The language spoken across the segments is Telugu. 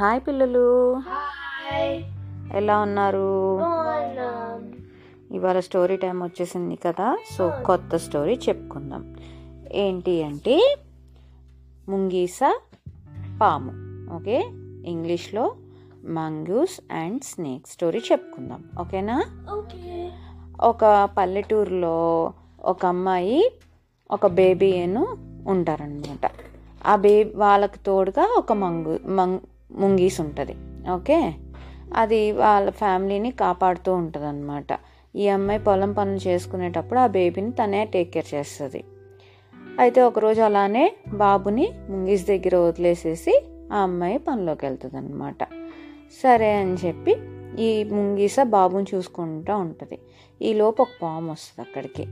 హాయ్ పిల్లలు. ఎలా ఉన్నారు? ఇవాళ స్టోరీ టైం వచ్చేసింది కదా సో కొత్త స్టోరీ చెప్పుకుందాం. ఏంటి అంటే ముంగీస పాము ఓకే? ఇంగ్లీష్లో మంగూస్ అండ్ స్నేక్ స్టోరీ చెప్పుకుందాం ఓకేనా? ఓకే. ఒక పల్లెటూరులో ఒక అమ్మాయి ఒక బేబీను ఉంటారనమాట ఆ బేబీ వాళ్ళకి తోడుగా ఒక మంగు మంగ్ ముంగీస్ ఉంటుంది. ఓకే? అది వాళ్ళ ఫ్యామిలీని కాపాడుతూ ఉంటుంది అనమాట ఈ అమ్మాయి పొలం పనులు చేసుకునేటప్పుడు ఆ బేబీని తనే టేక్ కేర్ చేస్తుంది. అయితే ఒకరోజు అలానే బాబుని ముంగీస్ దగ్గర వదిలేసేసి ఆ అమ్మాయి పనిలోకి వెళ్తుంది అనమాట సరే అని చెప్పి ఈ ముంగీస బాబుని చూసుకుంటూ ఉంటుంది. ఈ లోపు ఒక పాము వస్తుంది అక్కడికి.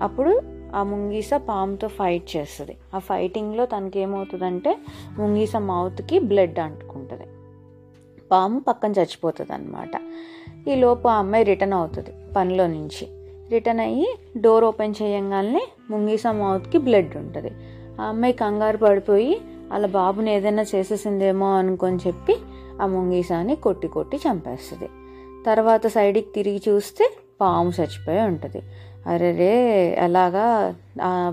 అప్పుడు ఆ ముంగీస పాముతో ఫైట్ చేస్తుంది. ఆ ఫైటింగ్లో తనకి ఏమవుతుందంటే ముంగీస మౌత్కి బ్లడ్ అంటుకుంటుంది పాము పక్కన చచ్చిపోతుంది అనమాట ఈ లోపు ఆ అమ్మాయి రిటర్న్ అవుతుంది పనిలో నుంచి. రిటర్న్ అయ్యి డోర్ ఓపెన్ చేయంగానే ముంగీస మౌత్కి బ్లడ్ ఉంటుంది. ఆ అమ్మాయి కంగారు పడిపోయి వాళ్ళ బాబుని ఏదైనా చేసేసిందేమో అనుకొని చెప్పి ఆ ముంగీసాని కొట్టి కొట్టి చంపేస్తుంది. తర్వాత సైడ్కి తిరిగి చూస్తే పాము చచ్చిపోయి ఉంటుంది. అరే రే ఎలాగా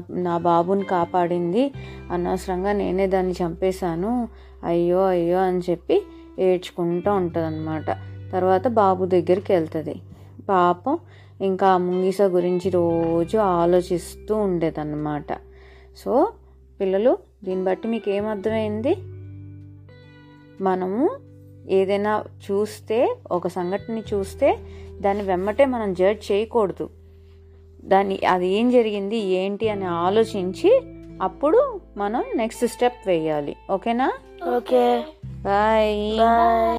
నా బాబుని కాపాడింది. అనవసరంగా నేనే దాన్ని చంపేశాను. అయ్యో అయ్యో అని చెప్పి ఏడ్చుకుంటూ ఉంటుంది అనమాట తర్వాత బాబు దగ్గరికి వెళ్తుంది. పాపం ఇంకా ముంగిస గురించి రోజు ఆలోచిస్తూ ఉండేదన్నమాట. సో పిల్లలు దీన్ని బట్టి మీకు ఏం అర్థమైంది? మనము ఏదైనా చూస్తే ఒక సంఘటనని చూస్తే దాన్ని వెమ్మటే మనం జడ్జ్ చేయకూడదు. దాన్ని అది ఏం జరిగింది ఏంటి అని ఆలోచించి అప్పుడు మనం నెక్స్ట్ స్టెప్ వేయాలి. ఓకేనా ఓకే బాయ్ బాయ్